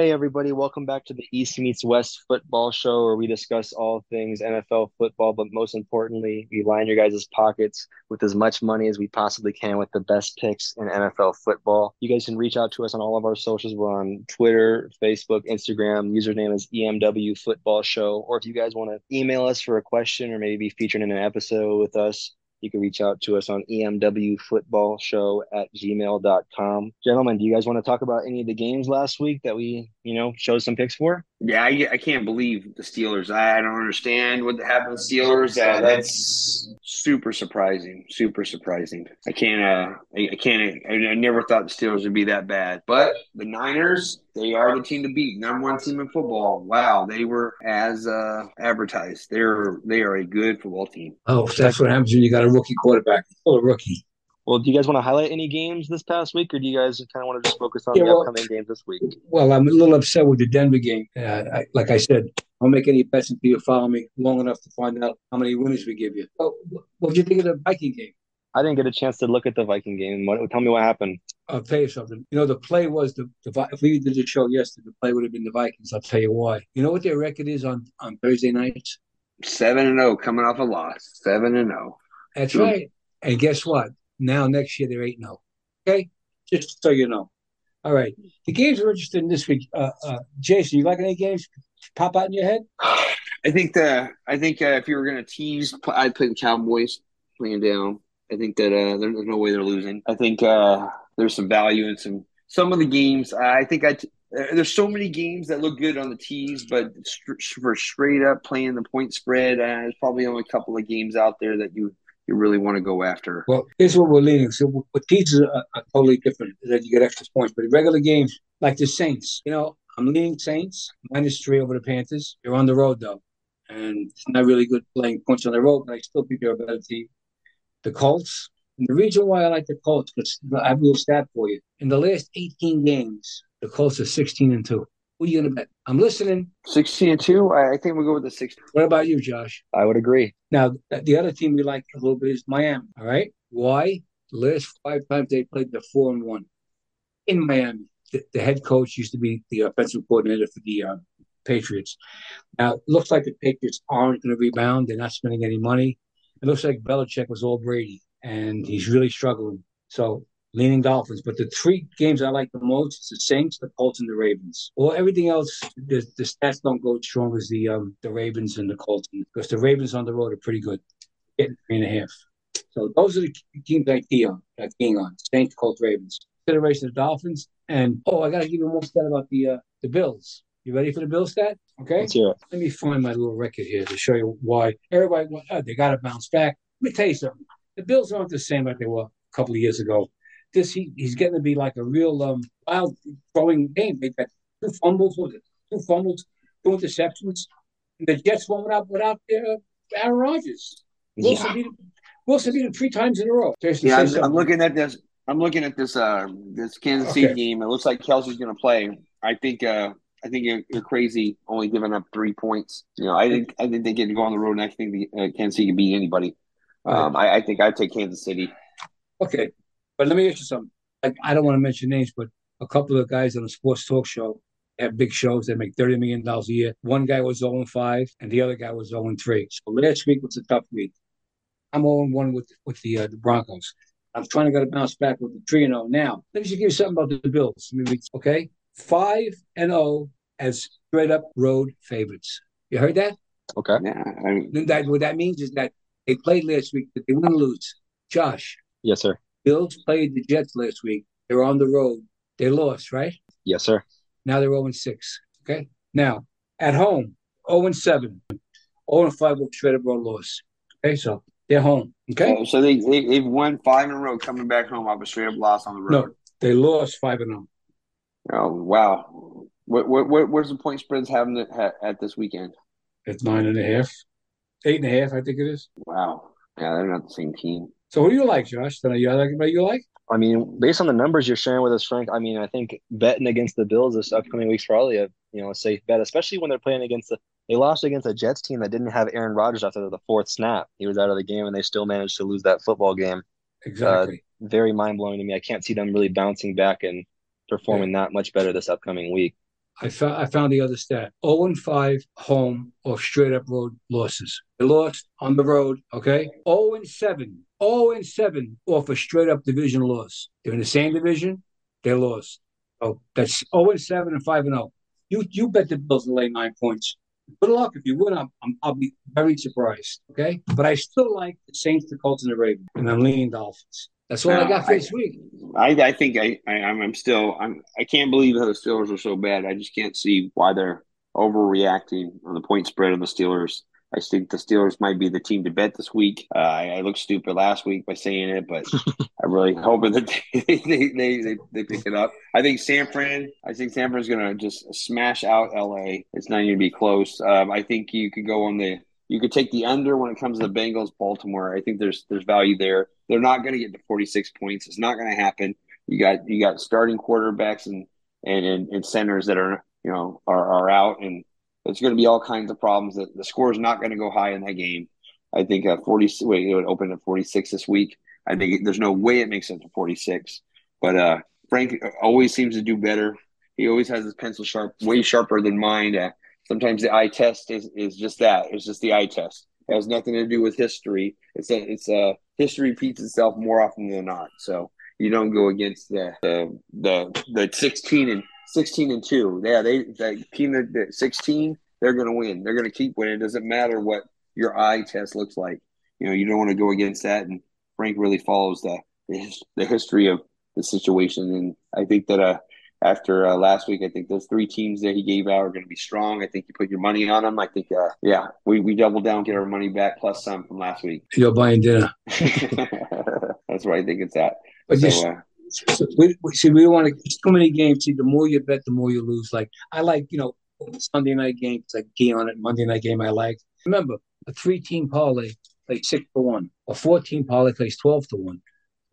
Hey, everybody, welcome back to the East Meets West football show where we discuss all things NFL football, but most importantly, we line your guys' pockets with as much money as we possibly can with the best picks in NFL football. You guys can reach out to us on all of our socials. We're on Twitter, Facebook, Instagram. Username is EMW Football Show. Or if you guys want to email us for a question or maybe be featured in an episode with us, you can reach out to us on emwfootballshow at gmail.com. Gentlemen, do you guys want to talk about any of the games last week that we, you know, showed some picks for? Yeah, I, I can't believe the Steelers. I don't understand what happened to the Steelers. Uh, that's super surprising. Super surprising. I can't. Uh, I, I can't. I, I never thought the Steelers would be that bad. But the Niners, they are the team to beat. Number one team in football. Wow, they were as uh, advertised. They're they are a good football team. Oh, that's what happens when you got a rookie quarterback. Still a rookie. Well, do you guys want to highlight any games this past week, or do you guys kind of want to just focus on Yeah, the well- upcoming games this week? Well, I'm a little upset with the Denver game. Uh, I, like I said, I'll make any bets until you follow me long enough to find out how many winners we give you. Oh, what did you think of the Viking game? I didn't get a chance to look at the Viking game. What, tell me what happened. I'll tell you something. You know, the play was the, the if we did the show yesterday, the play would have been the Vikings. I'll tell you why. You know what their record is on on Thursday nights? Seven and zero, coming off a loss. Seven and oh. zero. That's Sure. right. And guess what? Now next year they're eight zero. Okay, just so you know. All right. The games we're interested in this week. Uh, uh, Jason, you like any games pop out in your head? I think the I think uh, if you were going to tease, I'd play the Cowboys playing down. I think that uh, there- there's no way they're losing. I think uh, there's some value in some some of the games. I think I. T- uh, there's so many games that look good on the tees, but st- for straight up playing the point spread, uh, there's probably only a couple of games out there that you you really want to go after. Well, here's what we're leaning. So with teams are, are totally different. That you get extra points, but regular games like the Saints, you know, I'm leaning Saints minus three over the Panthers. They're on the road though, and it's not really good playing points on the road. But I still think they're a better team. The Colts. And the reason why I like the Colts, because I have a little stat for you. In the last 18 games, the Colts are 16 and two. Who are you gonna bet? I'm listening. Sixteen and two. I, I think we go with the sixteen. What about you, Josh? I would agree. Now, the other team we like a little bit is Miami. All right. Why? The last five times they played, the four and one in Miami. The, the head coach used to be the offensive coordinator for the uh, Patriots. Now, it looks like the Patriots aren't going to rebound. They're not spending any money. It looks like Belichick was all Brady, and he's really struggling. So, leaning Dolphins. But the three games I like the most is the Saints, the Colts, and the Ravens. Well, everything else, the, the stats don't go as strong as the um, the Ravens and the Colts because the Ravens on the road are pretty good, getting three and a half. So those are the teams I key on, I keying on Saints, Colts, Ravens. Consideration of Dolphins, and oh, I got to give you one stat about the uh, the Bills. You ready for the Bill stat? Okay. Let's hear it. Let me find my little record here to show you why everybody went, oh, they got to bounce back. Let me tell you something. The Bills aren't the same like they were a couple of years ago. This he, he's getting to be like a real um, wild throwing game. They got two fumbles? Two fumbles, two interceptions. And the Jets won without without uh, Aaron Rodgers. Wilson Yeah. beat him. Wilson beat him three times in a row. Jason, Yeah, I'm. I'm looking at this. I'm looking at this. Uh, this Kansas City Okay. game. It looks like Kelce's going to play. I think. Uh, I think you're, you're crazy. Only giving up three points. You know, I think. I think they get to go on the road, and I think the uh, Kansas City can beat anybody. Um, I, I think I'd take Kansas City. Okay, but let me ask you something. Like, I don't want to mention names, but a couple of guys on a sports talk show have big shows. They make thirty million dollars a year. One guy was zero and five, and the other guy was zero and three. So last week was a tough week. I'm zero and one with with the uh, the Broncos. I'm trying to get a bounce back with the three and zero. Now, let me just give you something about the Bills. Maybe okay, five and zero as straight up road favorites. You heard that? Okay. Yeah, I mean, Then that what that means is that they played last week, but they win or lose. Josh, Yes, sir. Bills played the Jets last week. They're on the road. They lost, right? Yes, sir. Now they're 0 6. Okay. Now at home, 0 7. 0 5 with straight up road loss. Okay. So they're home. Okay. so- so they, they they've won five in a row, coming back home off a straight up loss on the road. No, they lost 5 and 0. Oh wow. What what what where's the point spreads having it ha- at this weekend? It's nine and a half. Eight and a half, I think it is. Wow. Yeah, they're not the same team. So who do you like, Josh? Then you like anybody you like? I mean, based on the numbers you're sharing with us, Frank, I mean, I think betting against the Bills this upcoming week's probably a you know a safe bet, especially when they're playing against the they lost against a Jets team that didn't have Aaron Rodgers after the fourth snap. He was out of the game, and they still managed to lose that football game. Exactly. Uh, very mind blowing to me. I can't see them really bouncing back and performing that much better this upcoming week. I found I found the other stat. 0 and 5 home or straight up road losses. They lost on the road, okay? 0 and 7. 0 and 7 off a straight up division loss. They're in the same division, they lost. Oh, that's 0 and 7 and 5 and 0. You you bet the Bills to lay nine points. Good luck if you win. I'm, I'm, I'll be very surprised. Okay, but I still like the Saints, the Colts, and the Ravens, and I'm leaning Dolphins. That's all no, I got for I, this week. I, I think I, I I'm still I'm I can't believe how the Steelers are so bad. I just can't see why they're overreacting on the point spread of the Steelers. I think the Steelers might be the team to bet this week. Uh, I, I, looked stupid last week by saying it, but I'm really hoping that they, they, they, they, they pick it up. I think San Fran. I think San Fran's going to just smash out LA. It's not going to be close. Um, I think you could go on the you could take the under when it comes to the Bengals, Baltimore. I think there's there's value there. They're not going to get to 46 points. It's not going to happen. You got you got starting quarterbacks and and, and, and centers that are you know are, are out and it's going to be all kinds of problems. The, the score is not going to go high in that game. I think uh, 40. Wait, it would open at 46 this week. I think there's no way it makes it to 46. But uh, Frank always seems to do better. He always has his pencil sharp, way sharper than mine. Uh, sometimes the eye test is, is just that. It's just the eye test. It has nothing to do with history. It's a it's a history repeats itself more often than not. So you don't go against the the the, the 16 and 16 and 2. Yeah, they the team that 16, they're going to win. They're going to keep winning. It doesn't matter what your eye test looks like. You know, you don't want to go against that. And Frank really follows the the history of the situation. And I think that uh, after uh, last week, I think those three teams that he gave out are going to be strong. I think you put your money on them. I think, uh, yeah, we, we double down, get our money back plus some from last week. You're buying dinner. That's where I think it's at. But so, just, uh, so we, we, see, we want to. too many games. See, the more you bet, the more you lose. Like I like, you know, Sunday night game. games. Like key on it. Monday night game, I like. Remember, a three-team parlay plays six to one. A four-team parlay plays twelve to one.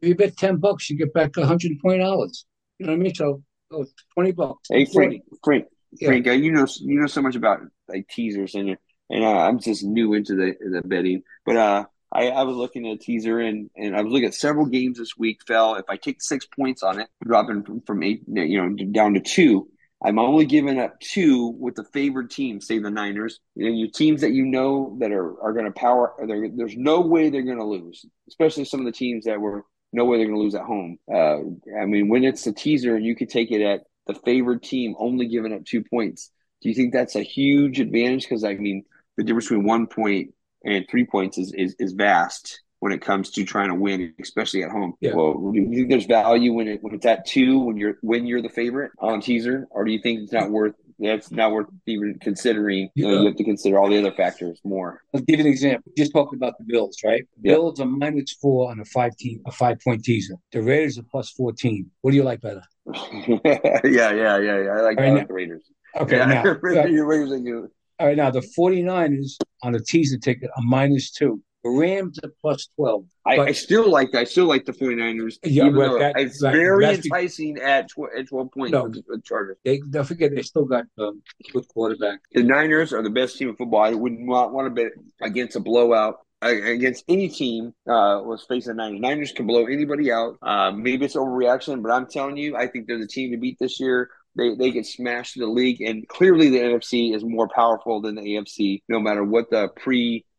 If you bet ten bucks, you get back hundred and twenty dollars. You know what I mean? So, oh, twenty bucks. Hey, Frank, Frank, yeah. Frank, uh, you know, you know so much about like teasers, and and uh, I'm just new into the the betting, but uh I, I was looking at a teaser and, and I was looking at several games this week. Fell if I take six points on it, dropping from, from eight, you know, down to two. I'm only giving up two with the favored team, say the Niners. You know, your teams that you know that are, are going to power. There's no way they're going to lose, especially some of the teams that were no way they're going to lose at home. Uh, I mean, when it's a teaser and you could take it at the favored team, only giving up two points. Do you think that's a huge advantage? Because I mean, the difference between one point and three points is, is, is vast when it comes to trying to win, especially at home. Yeah. Well, do you think there's value when it when it's at two when you're when you're the favorite on teaser, or do you think it's not worth that's not worth even considering? You, know, you have to consider all the other factors more. I'll give you an example. We just talked about the Bills, right? The Bills are minus four on a five team a five point teaser. The Raiders are plus fourteen. What do you like better? yeah, yeah, yeah, yeah. I like, right, I like the Raiders. Okay, yeah, now, Raiders are good. All right, now the 49ers on a teaser ticket are minus two. The Rams are plus 12. I, I, still like I still like the 49ers. Yeah, that, it's very enticing at, tw- at 12 points no, with Chargers. They, don't forget, they still got um, good quarterback. The Niners are the best team in football. I would not want to bet against a blowout against any team uh, was facing the Niners. Niners can blow anybody out. Uh, maybe it's overreaction, but I'm telling you, I think they're the team to beat this year they they get smashed in the league, and clearly the NFC is more powerful than the AFC. No matter what the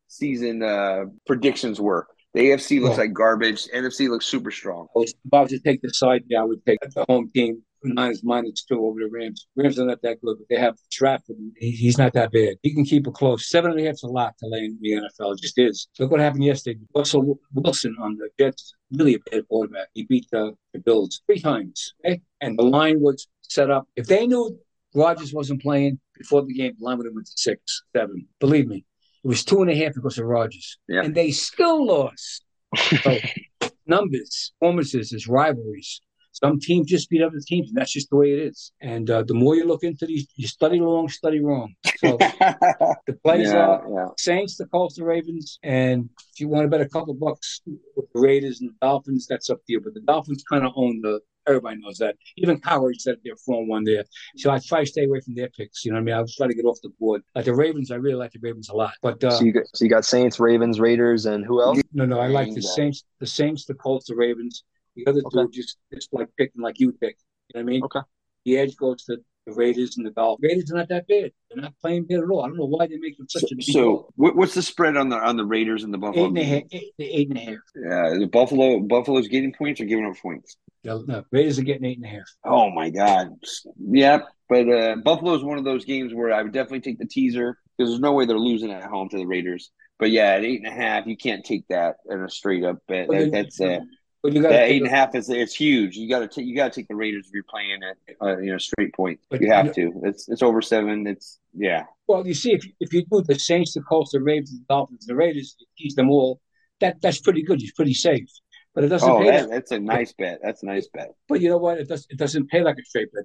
pre-season uh, predictions were, the AFC looks like garbage. NFC looks super strong. If I was to take the side, yeah, I would take the home team minus minus two over the Rams. Rams are not that good, but they have Stafford. he's not that bad. He can keep it close. Seven and a half is a lot to lay in the NFL. It just is. Look what happened yesterday. Russell Wilson on the Jets, really a bad quarterback. He beat the, the Bills three times. Okay? And the line was set up. If they knew Rodgers wasn't playing before the game, the line would have went to six, seven. Believe me, it was two and a half because of Rodgers, yeah. and they still lost. So numbers, performances, is rivalries. Some teams just beat other teams, and that's just the way it is. And uh, the more you look into these, you study long, study wrong. So the plays yeah, are yeah. Saints, the Colts, the Ravens, and if you want to bet a couple bucks with the Raiders and the Dolphins, that's up to you. But the Dolphins kind of own the. Everybody knows that. Even Cowherd said they're four one there. So I try to stay away from their picks. You know what I mean? I was trying to get off the board. Like the Ravens, I really like the Ravens a lot. But uh, so, you got, so you got Saints, Ravens, Raiders, and who else? No, no, I like the Saints, the Saints, the Colts, the Ravens, the other okay. two just just like picking like you pick. You know what I mean? Okay. The edge goes to the Raiders and the Dolphins. Raiders are not that bad. They're not playing bad at all. I don't know why they make them such a big So, what's the spread on the on the Raiders and the Buffalo? Eight and a half, eight, eight and a half. Yeah, the Buffalo Buffalo's getting points or giving up points. No, no, Raiders are getting eight and a half. Oh my God. Yeah, but uh, Buffalo's one of those games where I would definitely take the teaser because there's no way they're losing at home to the Raiders. But yeah, at eight and a half, you can't take that in a straight up bet. But That, that's uh, But you got that eight and a half is it's huge. You got to take you got to take the Raiders if you're playing at uh, you know straight point. But You you have know- to. It's it's over seven. It's yeah. Well, you see, if if you do the Saints, the Colts, the Ravens, the Dolphins, the Raiders, you tease them all. That that's pretty good. It's pretty safe. But it doesn't Oh, pay. that, That, that's a nice bet. That's a nice bet. but you know what? It does. It doesn't pay like a straight bet.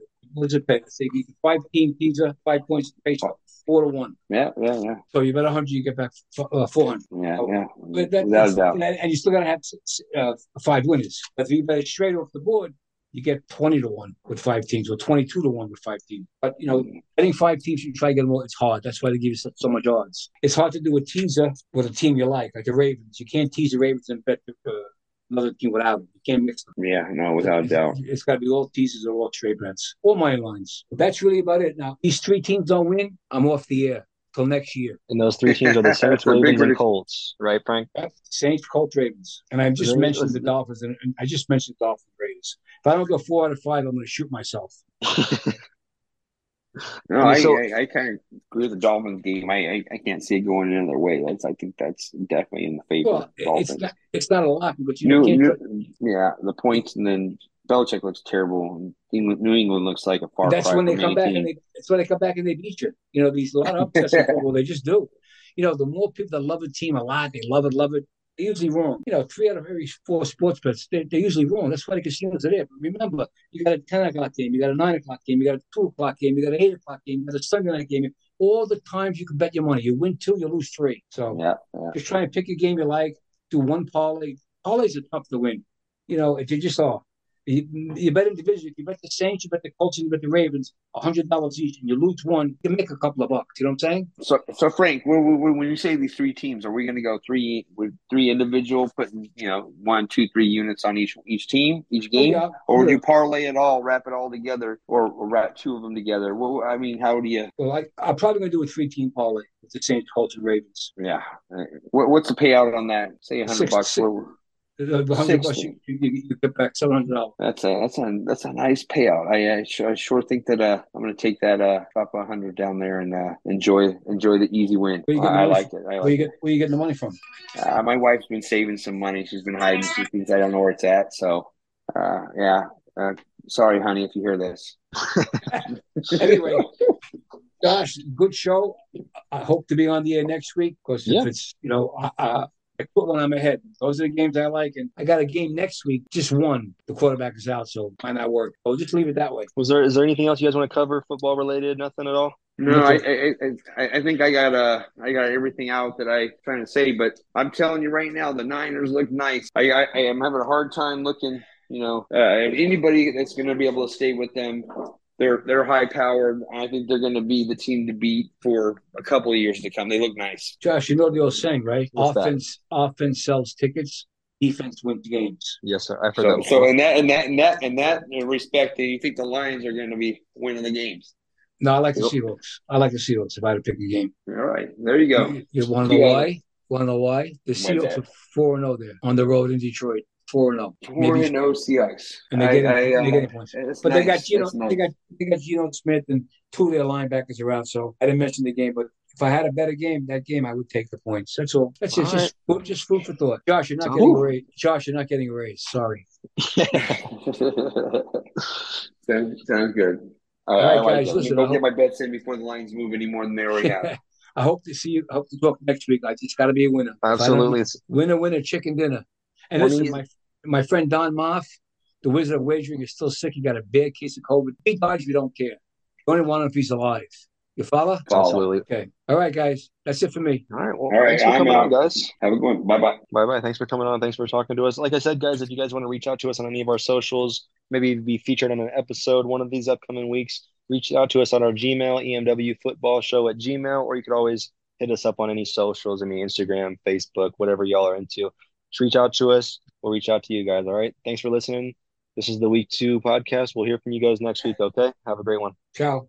It pay? Say you get five team teaser, five points, pays four to one. Yeah, yeah, yeah, So you bet a hundred, you get back uh, four hundred. yeah, Oh, yeah. But that, Without a doubt. and, and you still got to have uh, five winners. But if you bet it straight off the board, you get twenty to one with five teams, or twenty-two to one with five teams. But you know, betting five teams, you try to get them all. It's hard. That's why they give you so, so much odds. It's hard to do a teaser with a team you like, like the Ravens. You can't tease the Ravens and bet uh, another team without them. You can't mix them. Yeah, no, without a doubt. It's got to be all teasers or all trade bets, all my lines. That's really about it. Now, these three teams don't win. I'm off the air till next year. And those three teams are the Saints, That's a big Ravens, and. Colts, right, Frank? Saints, Colts, Ravens. And I just Really? mentioned the Dolphins, and, and I just mentioned the Dolphins, Raiders. If I don't go four out of five, I'm going to shoot myself. No, I, So- I, I kind of agree with the Dolphins game. I, I, I can't see it going another way. That's I think that's definitely in the favor Well, of the it's Dolphins. not, it's not a lot, but you New, can't. New- yeah, the points, and then Belichick looks terrible. England, New England looks like a far that's when they come back team. and they. That's when they come back and they beat you. You know, these a lot of upsets in football. They just do. You know, the more people that love a team a lot, they love it, love it. They're usually wrong. You know, three out of every four sports bets, they, they're usually wrong. That's why the casinos are there. But remember, you got a 10 o'clock game, you got a 9 o'clock game, you got a 2 o'clock game, you got an 8 o'clock game, you got a Sunday night game. All the times you can bet your money. You win two, you lose three. So Yeah, yeah. just try and pick a game you like, do one parlay. Parlays are tough to win. You know, if you just are. You, you bet individually. If you bet the Saints, you bet the Colts, and you bet the Ravens, hundred dollars each, and you lose one, you make a couple of bucks. You know what I'm saying? So, so Frank, when, you say these three teams, are we going to go three with three individual, putting you know one, two, three units on each each team, each oh, game, Oh, yeah. or would Yeah. you parlay it all, wrap it all together, or, or wrap two of them together? Well, I mean, how do you? Well, I, I'm probably going to do a three-team parlay with the Saints, Colts, and Ravens. Yeah, what, what's the payout on that? Say a hundred bucks. six- What- The, the hundred bucks, Sixty. you, get back seven hundred dollars. That's a that's a that's a nice payout. I I sure, I sure think that uh I'm gonna take that uh drop a hundred down there and uh enjoy enjoy the easy win. I, I the like it. I Where you get where you getting the money from? Uh, my wife's been saving some money. She's been hiding some things. I don't know where it's at. So uh yeah. Uh, sorry, honey, if you hear this. Anyway, Josh, good show. I hope to be on the air next week because Yeah. if it's you know I, I, I quit when I'm ahead. Those are the games I like, and I got a game next week. Just one. The quarterback is out, so might not work. I'll just leave it that way. Was there is there anything else you guys want to cover, football related? Nothing at all. No, I, I I I think I got uh I got everything out that I trying to say, but I'm telling you right now, the Niners look nice. I I, I am having a hard time looking. You know, uh, anybody that's going to be able to stay with them, they're they're high powered. I think they're going to be the team to beat for a couple of years to come. They look nice. Josh, you know the old saying, right? What's that? offense, offense sells tickets. Defense wins games. Yes, sir. I've heard So so in that in that in that in that respect, do you think the Lions are going to be winning the games? No, I like the Yep. Seahawks. I like the Seahawks if I had to pick a game. All right, there you go. You, you want to know why? Want to know why? The Why's Seahawks are four and zero there on the road in Detroit. Four and zero. Four and no Seahawks. and they get I, they uh, get points. it's But they got nice. Geno, nice. they got they got Geno Smith and two of their linebackers are out. So I didn't mention the game, but if I had a better game, that game I would take the points. That's all. That's All just just, food, just food for thought. Josh, you're not Ooh. getting a raise. Josh, you're not getting a raise. Sorry. sounds, sounds good. I, All right, I like guys, it. Let me listen, go I get hope- my bets in before the Lions move any more than they already have. I hope to see you. I hope to talk next week. I just got to be a winner. If I don't- Absolutely. Winner, winner, chicken dinner. And What listen, do my my friend Don Moff, the Wizard of Wagering, is still sick. He got a bad case of COVID. He dies we don't care. You only want him if he's alive. You follow? Follow. Absolutely. Okay. All right, guys. That's it for me. All right. Well, All right, thanks for I'm coming on, guys. Have a good one. Bye bye. Bye bye. Thanks for coming on. Thanks for talking to us. Like I said, guys, if you guys want to reach out to us on any of our socials, maybe be featured on an episode one of these upcoming weeks, reach out to us on our Gmail, EMW Football Show at Gmail, or you could always hit us up on any socials, any Instagram, Facebook, whatever y'all are into. Just reach out to us. We'll reach out to you guys. All right. Thanks for listening. This is the week two podcast. We'll hear from you guys next week. Okay. Have a great one. Ciao.